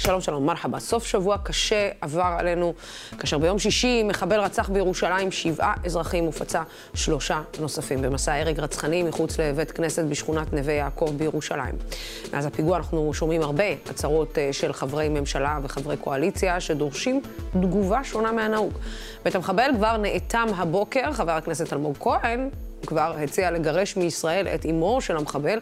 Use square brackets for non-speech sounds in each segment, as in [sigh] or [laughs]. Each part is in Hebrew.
שלום שלום, מרחבה. סוף שבוע קשה עבר עלינו, כאשר ביום שישי מחבל רצח בירושלים שבעה אזרחים ופצע שלושה נוספים במסע הרג רצחני מחוץ לבית כנסת בשכונת נווה יעקב בירושלים. מאז הפיגוע אנחנו שומעים הרבה הצהרות אה, של חברי ממשלה וחברי קואליציה שדורשים תגובה שונה מהנהוג. בית המחבל כבר נאטם הבוקר, חבר הכנסת אלמוג כהן כבר הציע לגרש מישראל את אמו של המחבל.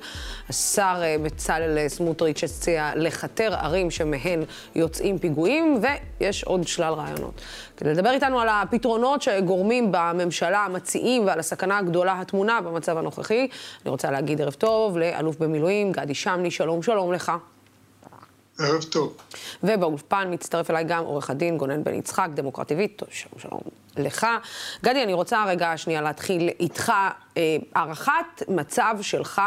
השר אה, בצלאל סמוטריץ' הציע לכתר ערים שמהן יוצאים פיגועים, ויש עוד שלל רעיונות. כדי לדבר איתנו על הפתרונות שגורמים בממשלה מציעים ועל הסכנה הגדולה הטמונה במצב הנוכחי, אני רוצה להגיד ערב טוב לאלוף במילואים גדי שמני, שלום שלום לך. ערב טוב. ובאולפן מצטרף אליי גם עורך הדין גונן בן יצחק, דמוקרטיבית. שלום שלום לך. גדי, אני רוצה רגע שנייה להתחיל איתך אה, הערכת מצב שלך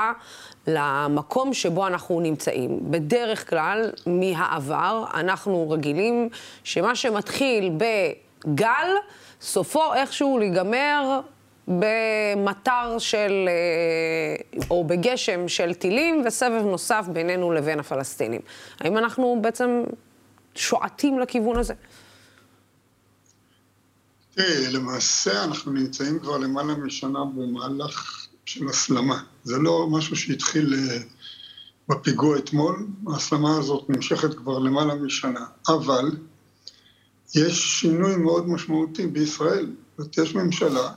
למקום שבו אנחנו נמצאים. בדרך כלל, מהעבר, אנחנו רגילים שמה שמתחיל בגל, סופו איכשהו להיגמר במטר של, אה, או בגשם של טילים וסבב נוסף בינינו לבין הפלסטינים. האם אנחנו בעצם שועטים לכיוון הזה? תראי, למעשה אנחנו נמצאים כבר למעלה משנה במהלך של הסלמה. זה לא משהו שהתחיל אה, בפיגוע אתמול, ההסלמה הזאת נמשכת כבר למעלה משנה. אבל יש שינוי מאוד משמעותי בישראל. זאת יש ממשלה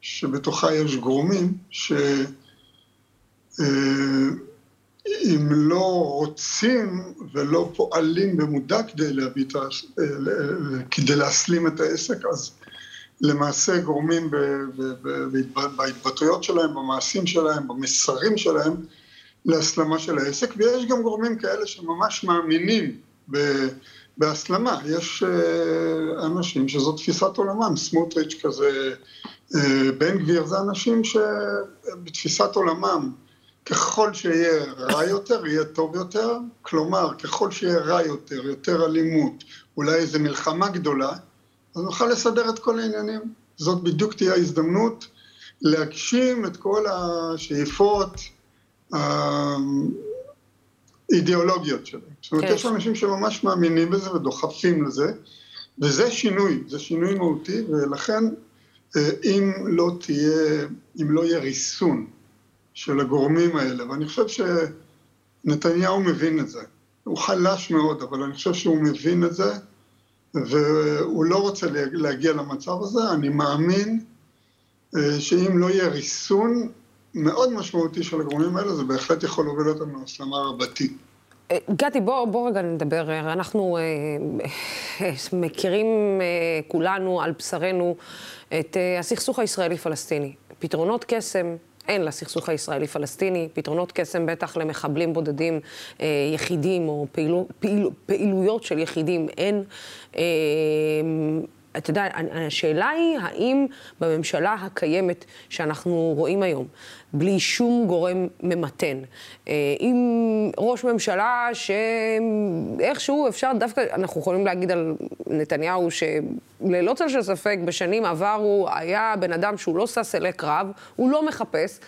שבתוכה יש גורמים שאם אה, לא רוצים ולא פועלים במודע כדי, ה... אה, כדי להסלים את העסק, אז למעשה גורמים בהתבטאויות שלהם, במעשים שלהם, במסרים שלהם, להסלמה של העסק, ויש גם גורמים כאלה שממש מאמינים בהסלמה. יש אה, אנשים שזו תפיסת עולמם, סמוטריץ' כזה, אה, בן גביר, זה אנשים שבתפיסת עולמם, ככל שיהיה רע יותר, יהיה טוב יותר, כלומר, ככל שיהיה רע יותר, יותר אלימות, אולי איזו מלחמה גדולה, אז נוכל לסדר את כל העניינים. זאת בדיוק תהיה ההזדמנות להגשים את כל השאיפות האידיאולוגיות שלהם. זאת אומרת, כן. יש אנשים שממש מאמינים בזה ודוחפים לזה, וזה שינוי, זה שינוי מהותי, ולכן אה, אם לא תהיה, אם לא יהיה ריסון של הגורמים האלה, ואני חושב שנתניהו מבין את זה. הוא חלש מאוד, אבל אני חושב שהוא מבין את זה, והוא לא רוצה להגיע למצב הזה, אני מאמין אה, שאם לא יהיה ריסון מאוד משמעותי של הגורמים האלה, זה בהחלט יכול להוביל אותנו להסלמה רבתי. אה, גדי, בוא, בוא רגע נדבר. אנחנו אה, אה, מכירים אה, כולנו על בשרנו את אה, הסכסוך הישראלי-פלסטיני. פתרונות קסם, אין לסכסוך הישראלי-פלסטיני, פתרונות קסם בטח למחבלים בודדים אה, יחידים או פעילו, פעילו, פעילויות של יחידים אין. אה, אתה יודע, השאלה היא האם בממשלה הקיימת שאנחנו רואים היום, בלי שום גורם ממתן, אה, עם ראש ממשלה שאיכשהו אפשר דווקא, אנחנו יכולים להגיד על נתניהו שללא צל של ספק בשנים עברו היה בן אדם שהוא לא שש אלי קרב, הוא לא מחפש.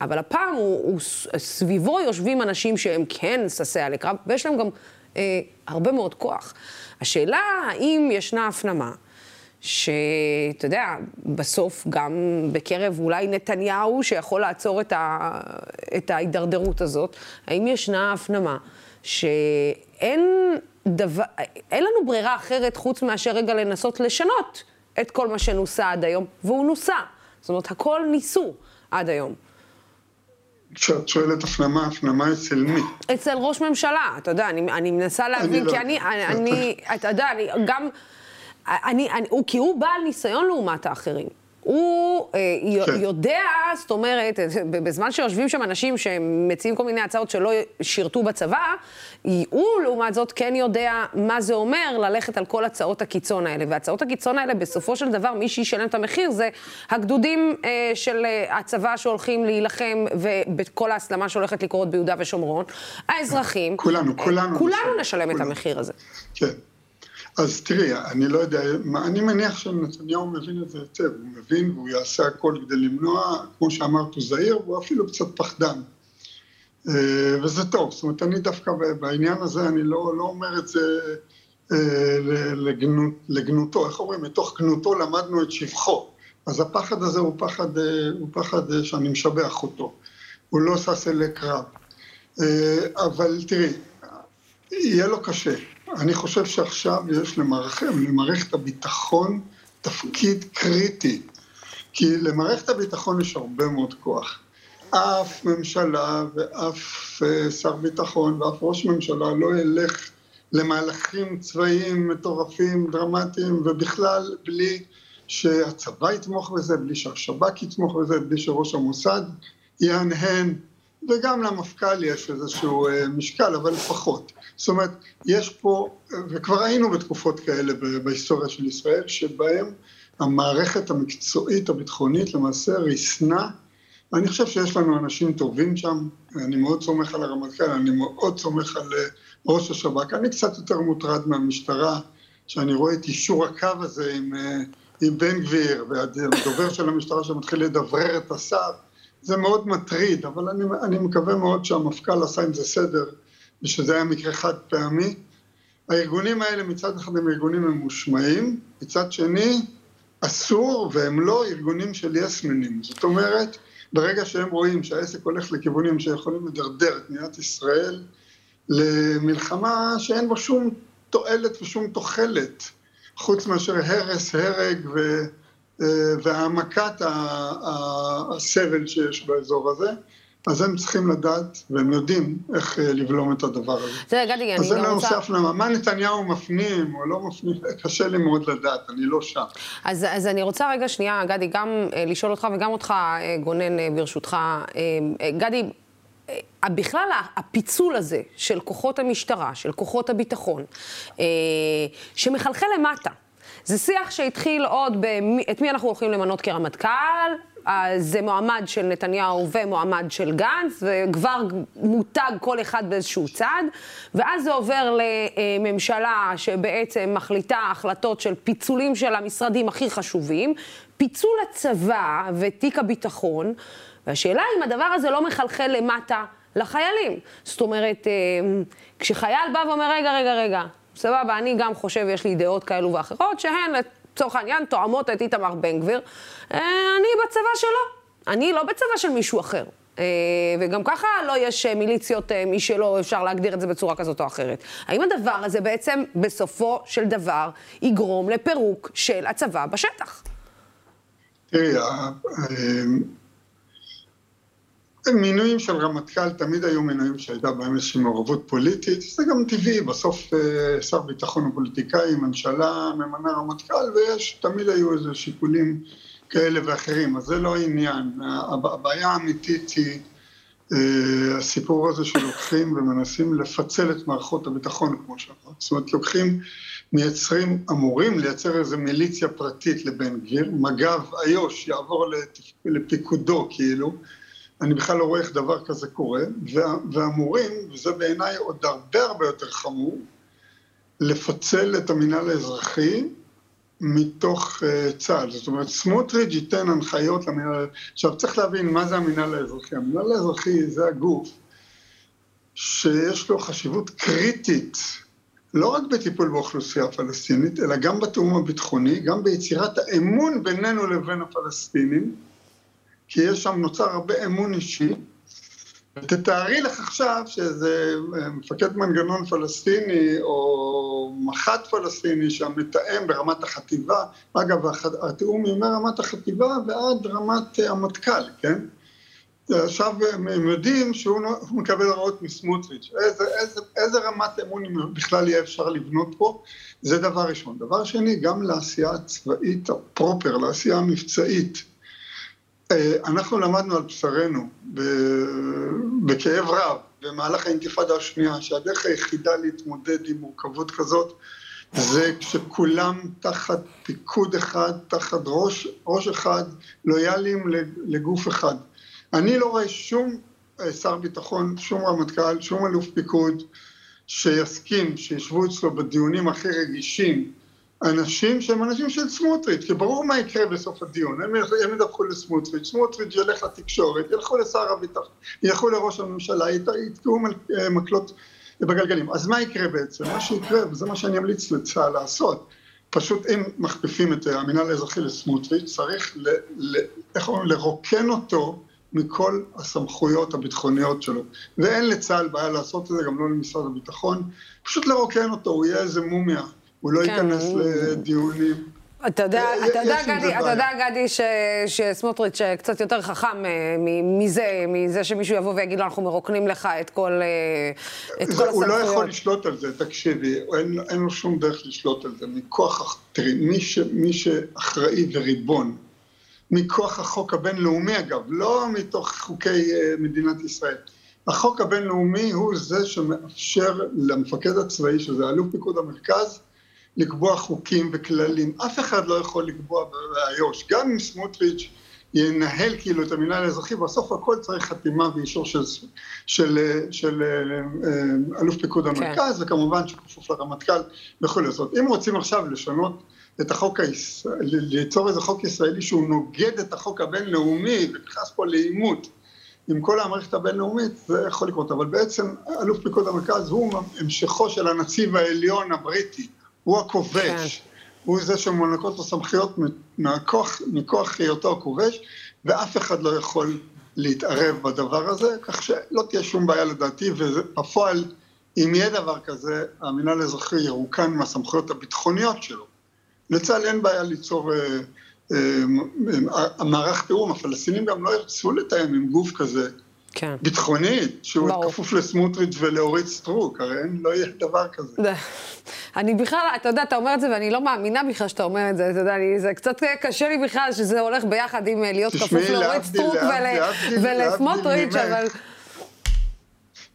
אבל הפעם הוא, הוא, סביבו יושבים אנשים שהם כן ששי אלי קרב, ויש להם גם אה, הרבה מאוד כוח. השאלה האם ישנה הפנמה שאתה יודע, בסוף גם בקרב אולי נתניהו, שיכול לעצור את, ה, את ההידרדרות הזאת, האם ישנה הפנמה שאין דבר, אין לנו ברירה אחרת חוץ מאשר רגע לנסות לשנות את כל מה שנוסה עד היום, והוא נוסה. זאת אומרת, הכל ניסו עד היום. כשאת שואלת הפנמה, הפנמה אצל מי? אצל ראש ממשלה, אתה יודע, אני, אני מנסה להבין, אני כי לא... אני, אני, אני, אתה יודע, אני גם... אני, אני, הוא, כי הוא בעל ניסיון לעומת האחרים. הוא אה, כן. יודע, זאת אומרת, בזמן שיושבים שם אנשים שמציעים כל מיני הצעות שלא שירתו בצבא, הוא לעומת זאת כן יודע מה זה אומר ללכת על כל הצעות הקיצון האלה. והצעות הקיצון האלה, בסופו של דבר, מי שישלם את המחיר זה הגדודים אה, של אה, הצבא שהולכים להילחם, ובכל ההסלמה שהולכת לקרות ביהודה ושומרון. האזרחים... כולנו, כולנו. כולנו נשלם כולנו. את המחיר הזה. כן. אז תראי, אני לא יודע, אני מניח שנתניהו מבין את זה היטב, הוא מבין והוא יעשה הכל כדי למנוע, כמו שאמרת, הוא זהיר, והוא אפילו קצת פחדן. וזה טוב, זאת אומרת, אני דווקא בעניין הזה, אני לא, לא אומר את זה לגנות, לגנותו, איך אומרים? מתוך גנותו למדנו את שבחו. אז הפחד הזה הוא פחד, הוא פחד שאני משבח אותו. הוא לא שש אלי קרב. אבל תראי, יהיה לו קשה. אני חושב שעכשיו יש למערכת, למערכת הביטחון תפקיד קריטי, כי למערכת הביטחון יש הרבה מאוד כוח. אף ממשלה ואף אה, שר ביטחון ואף ראש ממשלה לא ילך למהלכים צבאיים מטורפים, דרמטיים, ובכלל בלי שהצבא יתמוך בזה, בלי שהשב"כ יתמוך בזה, בלי שראש המוסד יהנהן, וגם למפכ"ל יש איזשהו אה, משקל, אבל פחות. זאת אומרת, יש פה, וכבר היינו בתקופות כאלה בהיסטוריה של ישראל, שבהם המערכת המקצועית הביטחונית למעשה ריסנה, ואני חושב שיש לנו אנשים טובים שם, אני מאוד סומך על הרמטכ"ל, אני מאוד סומך על אה, ראש השב"כ, אני קצת יותר מוטרד מהמשטרה, שאני רואה את אישור הקו הזה עם, אה, עם בן גביר, והדובר של המשטרה שמתחיל לדברר את השר, זה מאוד מטריד, אבל אני, אני מקווה מאוד שהמפכ"ל עשה עם זה סדר, ושזה היה מקרה חד פעמי. הארגונים האלה מצד אחד הם ארגונים ממושמעים, מצד שני אסור והם לא ארגונים של יסמנים. זאת אומרת, ברגע שהם רואים שהעסק הולך לכיוונים שיכולים לדרדר את מדינת ישראל למלחמה שאין בו שום תועלת ושום תוחלת, חוץ מאשר הרס, הרג ו... אה, והעמקת הסבל שיש באזור הזה, אז הם צריכים לדעת, והם יודעים איך אה, לבלום את הדבר הזה. תראה, גדי, אני גם רוצה... אז זה נוסף למה, מה נתניהו מפנים או לא מפנים, [laughs] קשה לי מאוד לדעת, אני לא שם. אז, אז אני רוצה רגע שנייה, גדי, גם אה, לשאול אותך וגם אותך, גונן, ברשותך. גדי, בכלל הפיצול הזה של כוחות המשטרה, של כוחות הביטחון, שמחלחל למטה, זה שיח שהתחיל עוד ב... את מי אנחנו הולכים למנות כרמטכ"ל, זה מועמד של נתניהו ומועמד של גנץ, וכבר מותג כל אחד באיזשהו צד, ואז זה עובר לממשלה שבעצם מחליטה החלטות של פיצולים של המשרדים הכי חשובים, פיצול הצבא ותיק הביטחון, והשאלה אם הדבר הזה לא מחלחל למטה לחיילים. זאת אומרת, אה, כשחייל בא ואומר, רגע, רגע, רגע, סבבה, אני גם חושב, יש לי דעות כאלו ואחרות, שהן, לצורך העניין, תואמות את איתמר בן גביר. אה, אני בצבא שלו, אני לא בצבא של מישהו אחר. אה, וגם ככה לא יש אה, מיליציות משלו, אפשר להגדיר את זה בצורה כזאת או אחרת. האם הדבר הזה בעצם, בסופו של דבר, יגרום לפירוק של הצבא בשטח? תראי, מינויים של רמטכ"ל תמיד היו מינויים שהייתה בהם איזושהי מעורבות פוליטית, זה גם טבעי, בסוף אה, שר ביטחון הוא פוליטיקאי, ממשלה ממנה רמטכ"ל ויש, תמיד היו איזה שיקולים כאלה ואחרים, אז זה לא העניין. הבעיה האמיתית היא אה, הסיפור הזה שלוקחים ומנסים לפצל את מערכות הביטחון, כמו שאמרת. זאת אומרת, לוקחים, מייצרים, אמורים לייצר איזו מיליציה פרטית לבן גביר, מג"ב איו"ש יעבור לפיקודו כאילו, אני בכלל לא רואה איך דבר כזה קורה, ואמורים, וזה בעיניי עוד הרבה הרבה יותר חמור, לפצל את המינהל האזרחי מתוך uh, צה"ל. זאת אומרת, סמוטריץ' ייתן הנחיות למינהל... עכשיו, צריך להבין מה זה המינהל האזרחי. המינהל האזרחי זה הגוף שיש לו חשיבות קריטית, לא רק בטיפול באוכלוסייה הפלסטינית, אלא גם בתיאום הביטחוני, גם ביצירת האמון בינינו לבין הפלסטינים. כי יש שם נוצר הרבה אמון אישי. ותתארי לך עכשיו שאיזה אה, מפקד מנגנון פלסטיני או מח"ט פלסטיני שהמתאם ברמת החטיבה, אגב התיאום היא מרמת החטיבה ועד רמת אה, המטכ"ל, כן? עכשיו הם יודעים שהוא מקבל הוראות מסמוטריץ', איזה, איזה, איזה רמת אמון בכלל יהיה אפשר לבנות פה, זה דבר ראשון. דבר שני, גם לעשייה הצבאית הפרופר, לעשייה המבצעית, אנחנו למדנו על בשרנו בכאב רב במהלך האינתיפאדה השנייה שהדרך היחידה להתמודד עם מורכבות כזאת זה כשכולם תחת פיקוד אחד, תחת ראש, ראש אחד, לויאליים לגוף אחד. אני לא רואה שום אה, שר ביטחון, שום רמטכ"ל, שום אלוף פיקוד שיסכים שישבו אצלו בדיונים הכי רגישים אנשים שהם אנשים של סמוטריץ', כי ברור מה יקרה בסוף הדיון, הם, הם ידווחו לסמוטריץ', סמוטריץ' ילך לתקשורת, ילכו לשר הביטחון, ילכו לראש הממשלה, יתקעו אה, מקלות בגלגלים. אז מה יקרה בעצם? מה שיקרה, וזה מה שאני אמליץ לצה"ל לעשות, פשוט אם מכפיפים את המינהל האזרחי לסמוטריץ', צריך ל, ל, איך אומרים, לרוקן אותו מכל הסמכויות הביטחוניות שלו. ואין לצה"ל בעיה לעשות את זה, גם לא למשרד הביטחון, פשוט לרוקן אותו, הוא יהיה איזה מומיה. הוא לא כן. ייכנס לדיונים. אתה יודע, אתה יודע, גדי, אתה יודע, גדי, שסמוטריץ' קצת יותר חכם אה, מזה, מזה שמישהו יבוא ויגיד לו, אנחנו מרוקנים לך את כל, אה, את כל הסמכויות. הוא לא יכול לשלוט על זה, תקשיבי, אין, אין לו שום דרך לשלוט על זה. מכוח, תראי, מי, ש, מי שאחראי וריבון, מכוח החוק הבינלאומי אגב, לא מתוך חוקי אה, מדינת ישראל. החוק הבינלאומי הוא זה שמאפשר למפקד הצבאי, שזה אלוף פיקוד המרכז, לקבוע חוקים וכללים. אף אחד לא יכול לקבוע באיו"ש. גם אם סמוטריץ' ינהל כאילו את המינהל האזרחי, בסוף הכל צריך חתימה ואישור של, של, של, של אה, אלוף פיקוד כן. המרכז, כן. וכמובן שכפוף לרמטכ"ל וכולי. זאת אם רוצים עכשיו לשנות את החוק ליצור איזה חוק ישראלי שהוא נוגד את החוק הבינלאומי ונכנס פה לעימות עם כל המערכת הבינלאומית, זה יכול לקרות. אבל בעצם אלוף פיקוד המרכז הוא המשכו של הנציב העליון הבריטי. הוא הכובש, כן. הוא זה שמוענקות לו סמכויות מכוח, מכוח היותו הכובש, ואף אחד לא יכול להתערב בדבר הזה, כך שלא תהיה שום בעיה לדעתי, ובפועל, אם יהיה דבר כזה, המינהל האזרחי ירוקן מהסמכויות הביטחוניות שלו. לצה"ל אין בעיה ליצור אה, אה, אה, מערך תיאום, הפלסטינים גם לא ירצו לתאם עם גוף כזה. כן. ביטחונית, שהוא ברור. כפוף לסמוטריץ' ולאורית סטרוק, הרי אין, לא יהיה דבר כזה. [laughs] אני בכלל, אתה יודע, אתה אומר את זה ואני לא מאמינה בכלל שאתה אומר את זה, אתה יודע, אני, זה קצת קשה לי בכלל שזה הולך ביחד עם אה, להיות כפוף לאורית סטרוק ולסמוטריץ', אבל...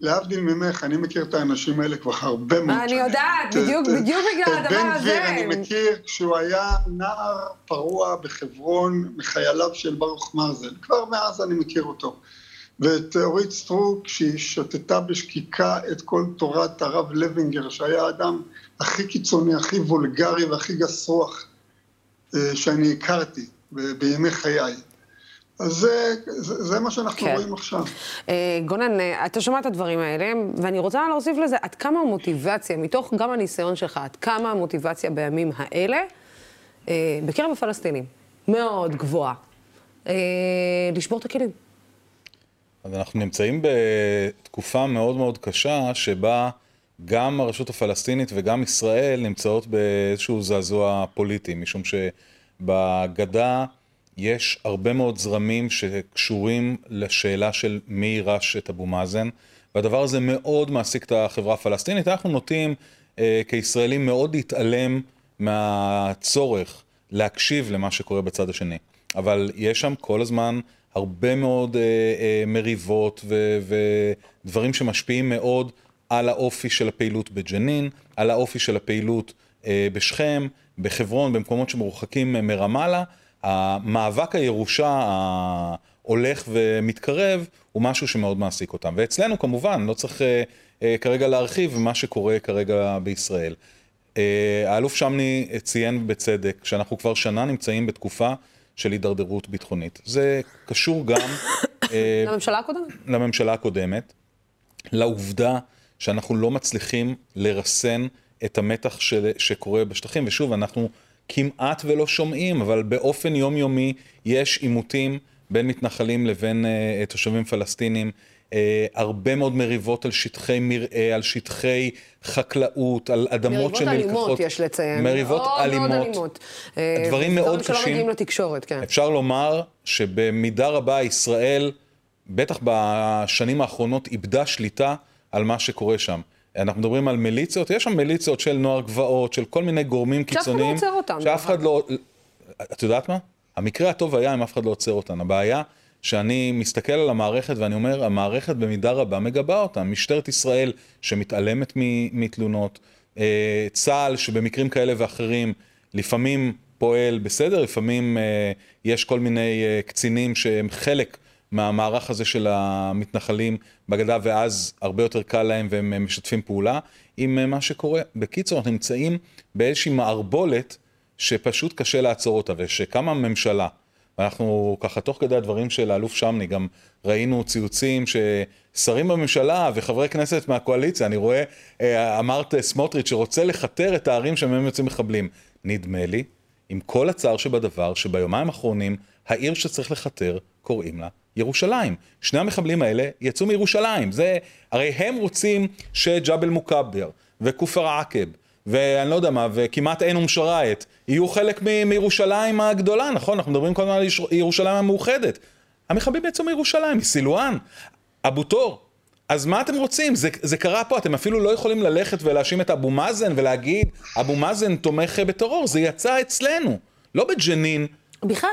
להבדיל ממך, אני מכיר את האנשים האלה כבר הרבה מאוד שנים. אני יודעת, בדיוק, בדיוק בגלל הדבר הזה. את בן גביר אני מכיר כשהוא היה נער פרוע בחברון מחייליו של ברוך מרזל. כבר מאז אני מכיר אותו. ואת אורית סטרוק שהיא שתתה בשקיקה את כל תורת הרב לוינגר שהיה האדם הכי קיצוני, הכי וולגרי והכי גס רוח אה, שאני הכרתי בימי חיי. אז זה, זה, זה מה שאנחנו כן. רואים עכשיו. אה, גונן, אה, אתה שומע את הדברים האלה, ואני רוצה להוסיף לזה, עד כמה המוטיבציה, מתוך גם הניסיון שלך, עד כמה המוטיבציה בימים האלה, בקרב הפלסטינים, מאוד גבוהה, לשבור את הכלים. אז אנחנו נמצאים בתקופה מאוד מאוד קשה, שבה גם הרשות הפלסטינית וגם ישראל נמצאות באיזשהו זעזוע פוליטי, משום שבגדה יש הרבה מאוד זרמים שקשורים לשאלה של מי יירש את אבו מאזן, והדבר הזה מאוד מעסיק את החברה הפלסטינית. אנחנו נוטים אה, כישראלים מאוד להתעלם מהצורך להקשיב למה שקורה בצד השני. אבל יש שם כל הזמן הרבה מאוד אה, אה, מריבות ו, ודברים שמשפיעים מאוד על האופי של הפעילות בג'נין, על האופי של הפעילות אה, בשכם, בחברון, במקומות שמרוחקים מרמאללה. המאבק הירושה ההולך ומתקרב הוא משהו שמאוד מעסיק אותם. ואצלנו כמובן, לא צריך אה, אה, כרגע להרחיב מה שקורה כרגע בישראל. אה, האלוף שמני ציין בצדק שאנחנו כבר שנה נמצאים בתקופה של הידרדרות ביטחונית. זה קשור גם... אה, לממשלה הקודמת? לממשלה הקודמת, לעובדה שאנחנו לא מצליחים לרסן את המתח של, שקורה בשטחים, ושוב, אנחנו כמעט ולא שומעים, אבל באופן יומיומי יש עימותים בין מתנחלים לבין uh, תושבים פלסטינים. אה, הרבה מאוד מריבות על שטחי מרעה, על שטחי חקלאות, על אדמות שנלקחות. מריבות אלימות, יש לציין. מריבות מאוד אלימות. מאוד אלימות. דברים מאוד קשים. דברים שלא מגיעים לתקשורת, כן. אפשר לומר שבמידה רבה ישראל, בטח בשנים האחרונות, איבדה שליטה על מה שקורה שם. אנחנו מדברים על מיליציות, יש שם מיליציות של נוער גבעות, של כל מיני גורמים קיצוניים. שאף אחד לא עוצר אותם. שאף אחד לא... את יודעת מה? המקרה הטוב היה אם אף אחד לא עוצר אותם. הבעיה שאני מסתכל על המערכת ואני אומר, המערכת במידה רבה מגבה אותה. משטרת ישראל שמתעלמת מתלונות, אה, צה"ל שבמקרים כאלה ואחרים לפעמים פועל בסדר, לפעמים אה, יש כל מיני אה, קצינים שהם חלק מהמערך הזה של המתנחלים בגדה ואז הרבה יותר קל להם והם משתפים פעולה. עם מה שקורה. בקיצור, אנחנו נמצאים באיזושהי מערבולת שפשוט קשה לעצור אותה, ושקמה ממשלה, ואנחנו ככה, תוך כדי הדברים של האלוף שמני, גם ראינו ציוצים ששרים בממשלה וחברי כנסת מהקואליציה, אני רואה, אה, אמרת סמוטריץ' שרוצה לכתר את הערים שמהם יוצאים מחבלים. נדמה לי, עם כל הצער שבדבר, שביומיים האחרונים, העיר שצריך לכתר, קוראים לה ירושלים. שני המחבלים האלה יצאו מירושלים. זה, הרי הם רוצים שג'בל מוכבר וכופר עקב ואני לא יודע מה, וכמעט אין אום שרייט, יהיו חלק מ- מירושלים הגדולה, נכון? אנחנו מדברים כל הזמן על ירושלים המאוחדת. המחבלים יצאו מירושלים, מסילואן, אבו תור. אז מה אתם רוצים? זה, זה קרה פה, אתם אפילו לא יכולים ללכת ולהאשים את אבו מאזן ולהגיד, אבו מאזן תומך בטרור, זה יצא אצלנו, לא בג'נין. בכלל,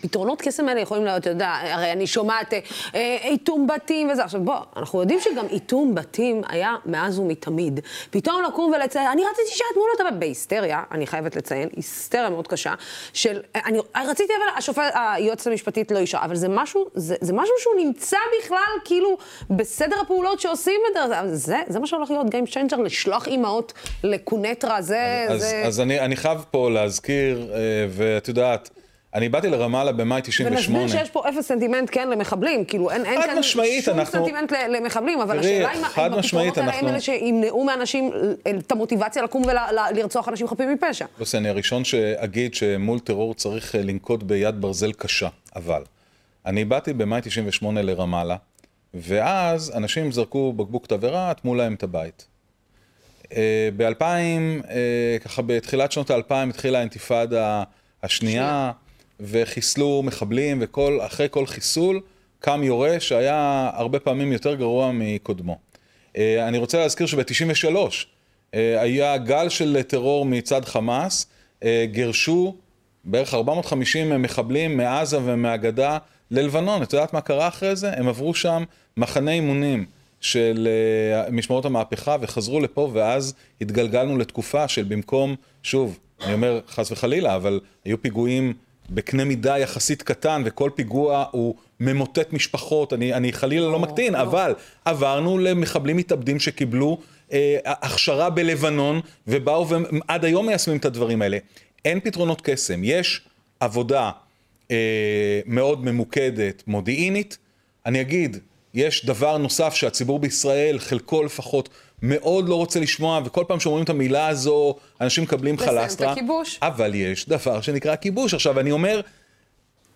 פתרונות קסם האלה יכולים להיות, אתה יודע, הרי אני שומעת אה, איתום בתים וזה. עכשיו בוא, אנחנו יודעים שגם איתום בתים היה מאז ומתמיד. פתאום לקום ולציין, אני רציתי שיאטמו לו אותה בהיסטריה, אני חייבת לציין, היסטריה מאוד קשה, של, אני רציתי, אבל השופט, היועצת המשפטית לא אישה, אבל זה משהו, זה, זה משהו שהוא נמצא בכלל כאילו בסדר הפעולות שעושים בדרך כלל. זה, זה מה שהולך להיות Game Changer, לשלוח אימהות לקונטרה, זה... אז, זה... אז אני, אני חייב פה להזכיר, אה, ואת יודעת, אני באתי לרמאללה במאי 98. ונסביר שיש פה אפס סנטימנט, כן, למחבלים. כאילו, אין, אין כאן משמעית, שום אנחנו... סנטימנט למחבלים, אבל תראי, השאלה אם הפתרונות האלה הם אלה שימנעו מאנשים את המוטיבציה לקום ולרצוח אנשים חפים מפשע. לוסי, אני הראשון שאגיד שמול טרור צריך אה, לנקוט ביד ברזל קשה, אבל אני באתי במאי 98 לרמאללה, ואז אנשים זרקו בקבוק תבערה, תמו להם את הבית. אה, ב-2000, אה, ככה בתחילת שנות ה-2000 התחילה האינתיפאדה השנייה. וחיסלו מחבלים, ואחרי כל חיסול קם יורה שהיה הרבה פעמים יותר גרוע מקודמו. אה, אני רוצה להזכיר שב-93 אה, היה גל של טרור מצד חמאס, אה, גירשו בערך 450 מחבלים מעזה ומהגדה ללבנון. את יודעת מה קרה אחרי זה? הם עברו שם מחנה אימונים של משמרות המהפכה וחזרו לפה, ואז התגלגלנו לתקופה של במקום, שוב, אני אומר חס וחלילה, אבל היו פיגועים בקנה מידה יחסית קטן, וכל פיגוע הוא ממוטט משפחות, אני, אני חלילה לא מקטין, אבל עברנו למחבלים מתאבדים שקיבלו אה, הכשרה בלבנון, ובאו ועד היום מיישמים את הדברים האלה. אין פתרונות קסם, יש עבודה אה, מאוד ממוקדת, מודיעינית. אני אגיד, יש דבר נוסף שהציבור בישראל, חלקו לפחות, מאוד לא רוצה לשמוע, וכל פעם שאומרים את המילה הזו, אנשים מקבלים חלסטרה. לסיים את הכיבוש. אבל יש דבר שנקרא כיבוש. עכשיו, אני אומר,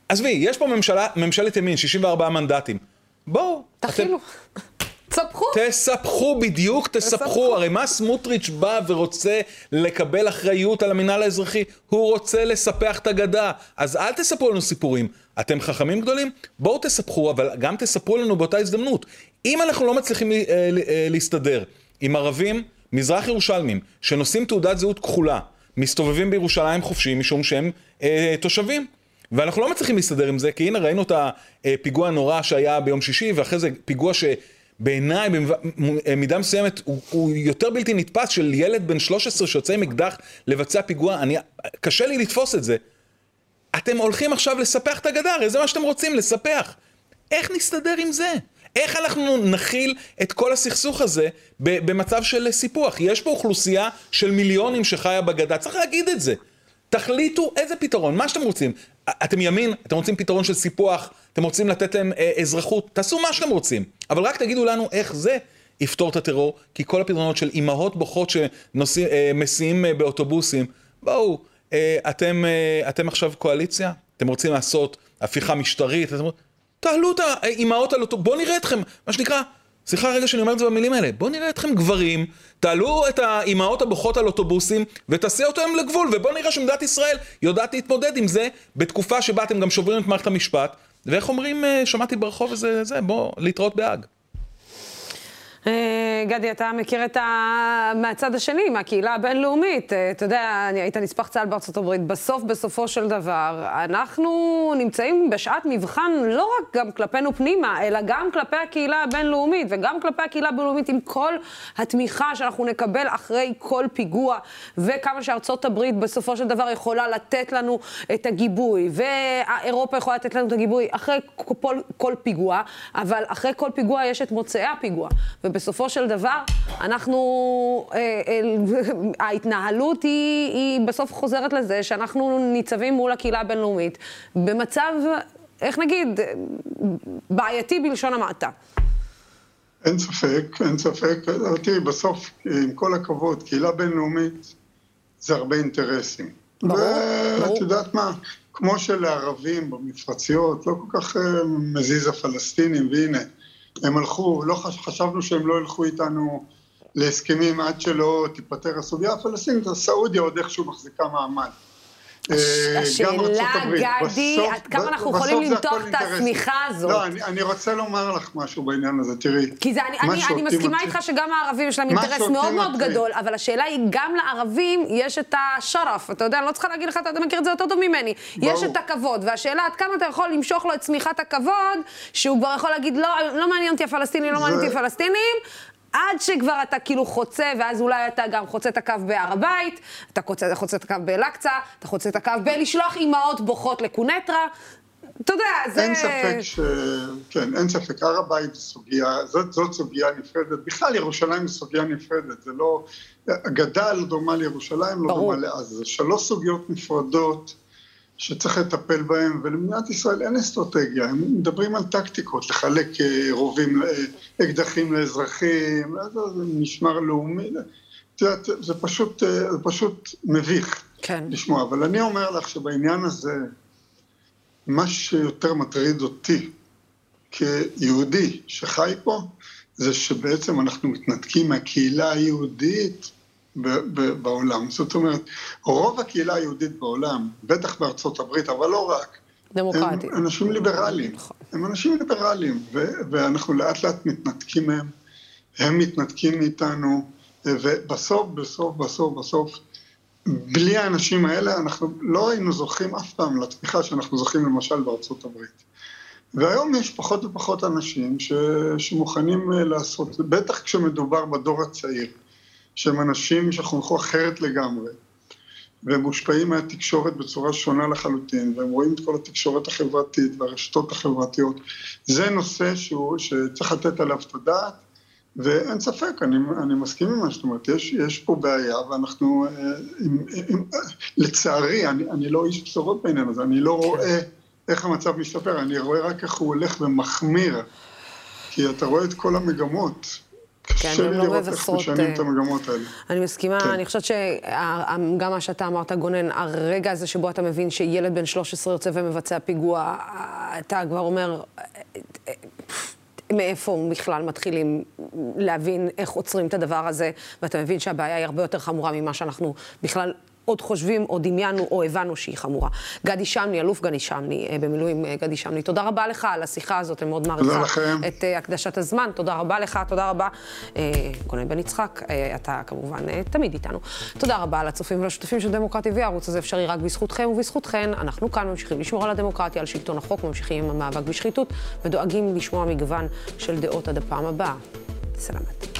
עזבי, יש פה ממשלה, ממשלת ימין, 64 מנדטים. בואו. תכילו. אתם... תספחו. תספחו, בדיוק תספחו. הרי מה סמוטריץ' בא ורוצה לקבל אחריות על המינהל האזרחי? הוא רוצה לספח את הגדה. אז אל תספרו לנו סיפורים. אתם חכמים גדולים? בואו תספחו, אבל גם תספרו לנו באותה הזדמנות. אם אנחנו לא מצליחים אה, אה, להסתדר עם ערבים מזרח ירושלמים שנושאים תעודת זהות כחולה, מסתובבים בירושלים חופשי משום שהם אה, תושבים. ואנחנו לא מצליחים להסתדר עם זה, כי הנה ראינו את הפיגוע הנורא שהיה ביום שישי, ואחרי זה פיגוע שבעיניי במידה מסוימת הוא, הוא יותר בלתי נתפס של ילד בן 13 שיוצא עם אקדח לבצע פיגוע, אני, קשה לי לתפוס את זה. אתם הולכים עכשיו לספח את הגדר, זה מה שאתם רוצים, לספח. איך נסתדר עם זה? איך אנחנו נכיל את כל הסכסוך הזה במצב של סיפוח? יש פה אוכלוסייה של מיליונים שחיה בגדה, צריך להגיד את זה. תחליטו איזה פתרון, מה שאתם רוצים. אתם ימין, אתם רוצים פתרון של סיפוח, אתם רוצים לתת להם אה, אזרחות, תעשו מה שאתם רוצים. אבל רק תגידו לנו איך זה יפתור את הטרור, כי כל הפתרונות של אימהות בוכות שמסיעים אה, באוטובוסים, בואו, אה, אתם, אה, אתם עכשיו קואליציה, אתם רוצים לעשות הפיכה משטרית, אתם... תעלו את האימהות על אותו, בואו נראה אתכם, מה שנקרא, סליחה רגע שאני אומר את זה במילים האלה, בואו נראה אתכם גברים, תעלו את האימהות הבוכות על אוטובוסים ותסיעו אותם לגבול, ובואו נראה שמדינת ישראל יודעת להתמודד עם זה בתקופה שבה אתם גם שוברים את מערכת המשפט, ואיך אומרים, אה, שמעתי ברחוב איזה, זה, בואו, להתראות בהאג. אה, גדי, אתה מכיר את ה... מהצד השני, מהקהילה הבינלאומית. אה, אתה יודע, אני היית נספח צה"ל בארצות הברית. בסוף, בסופו של דבר, אנחנו נמצאים בשעת מבחן לא רק גם כלפינו פנימה, אלא גם כלפי הקהילה הבינלאומית, וגם כלפי הקהילה הבינלאומית עם כל התמיכה שאנחנו נקבל אחרי כל פיגוע, וכמה שארצות הברית בסופו של דבר יכולה לתת לנו את הגיבוי, ואירופה יכולה לתת לנו את הגיבוי אחרי כל, כל פיגוע, אבל אחרי כל פיגוע יש את מוצאי הפיגוע. בסופו של דבר, אנחנו, אה, אה, [laughs] ההתנהלות היא, היא בסוף חוזרת לזה שאנחנו ניצבים מול הקהילה הבינלאומית במצב, איך נגיד, בעייתי בלשון המעטה. אין ספק, אין ספק. תראי, בסוף, עם כל הכבוד, קהילה בינלאומית זה הרבה אינטרסים. ברור, ברור. ואת יודעת מה, כמו שלערבים במפרציות לא כל כך אה, מזיז הפלסטינים, והנה, הם הלכו, לא חש, חשבנו שהם לא ילכו איתנו להסכמים עד שלא תיפתר הסוגיה הפלסטינית, אז סעודיה עוד איכשהו מחזיקה מעמד. אה, השאלה, גדי, עד כמה אנחנו יכולים למתוח את השמיכה הזאת. לא, אני, אני רוצה לומר לך משהו בעניין הזה, תראי. כי זה, אני, אני, אני מסכימה איתך שגם הערבים יש להם אינטרס מאוד מאוד. גדול, אבל השאלה היא, גם לערבים יש את השרף, אתה יודע, אני לא צריכה להגיד לך, אתה מכיר את זה יותר טוב ממני. יש את הכבוד, והשאלה עד כמה אתה יכול למשוך לו את צמיחת הכבוד, שהוא כבר יכול להגיד, לא, לא מעניין אותי הפלסטינים, לא מעניין אותי הפלסטינים, עד שכבר אתה כאילו חוצה, ואז אולי אתה גם חוצה את הקו בהר הבית, אתה חוצה, חוצה את הקו באל-אקצא, אתה חוצה את הקו בלשלוח אימהות בוכות לקונטרה. אתה יודע, זה... אין ספק ש... כן, אין ספק. הר הבית זו סוגיה, זאת, זאת סוגיה נפרדת. בכלל, ירושלים זו סוגיה נפרדת. זה לא... הגדה לא דומה לירושלים, לא ברור. דומה לעזה. זה שלוש סוגיות נפרדות. שצריך לטפל בהם, ולמדינת ישראל אין אסטרטגיה, הם מדברים על טקטיקות, לחלק אה, רובים, אה, אקדחים לאזרחים, זה משמר לאומי, את יודעת, זה פשוט, אה, זה פשוט מביך כן. לשמוע, אבל אני אומר לך שבעניין הזה, מה שיותר מטריד אותי כיהודי שחי פה, זה שבעצם אנחנו מתנתקים מהקהילה היהודית בעולם. זאת אומרת, רוב הקהילה היהודית בעולם, בטח בארצות הברית, אבל לא רק, דמוקרטית. הם אנשים ליברליים. נכון. הם אנשים ליברליים, ואנחנו לאט לאט מתנתקים מהם, הם מתנתקים מאיתנו, ובסוף, בסוף, בסוף, בסוף, בלי האנשים האלה אנחנו לא היינו זוכים אף פעם לתמיכה שאנחנו זוכים למשל בארצות הברית. והיום יש פחות ופחות אנשים ש, שמוכנים אה, לעשות, בטח כשמדובר בדור הצעיר. שהם אנשים שחונכו אחרת לגמרי, והם מושפעים מהתקשורת בצורה שונה לחלוטין, והם רואים את כל התקשורת החברתית והרשתות החברתיות. זה נושא שהוא, שצריך לתת עליו את הדעת, ואין ספק, אני, אני מסכים עם מה שאת אומרת, יש, יש פה בעיה, ואנחנו, אה, עם, עם, לצערי, אני, אני לא איש בשורות בעניין הזה, אני לא כן. רואה איך המצב משתפר, אני רואה רק איך הוא הולך ומחמיר, כי אתה רואה את כל המגמות. כן, הן לא מבשרות... קשה לראות איך משנים את המגמות האלה. אני מסכימה, כן. אני חושבת שגם מה שאתה אמרת, גונן, הרגע הזה שבו אתה מבין שילד בן 13 יוצא ומבצע פיגוע, אתה כבר אומר, מאיפה בכלל מתחילים להבין איך עוצרים את הדבר הזה, ואתה מבין שהבעיה היא הרבה יותר חמורה ממה שאנחנו בכלל עוד חושבים, או דמיינו, או הבנו שהיא חמורה. גדי שמני, אלוף גדי שמני, אה, במילואים אה, גדי שמני, תודה רבה לך על השיחה הזאת, אני מאוד מעריכה את uh, הקדשת הזמן. תודה רבה לך, תודה רבה. Uh, גונן בן יצחק, uh, אתה כמובן uh, תמיד איתנו. תודה רבה לצופים ולשותפים של דמוקרטי TV, הערוץ הזה אפשרי רק בזכותכם ובזכותכן. אנחנו כאן ממשיכים לשמור על הדמוקרטיה, על שלטון החוק, ממשיכים עם המאבק בשחיתות, ודואגים לשמוע מגוון של דעות עד הפעם הבאה. סלמת.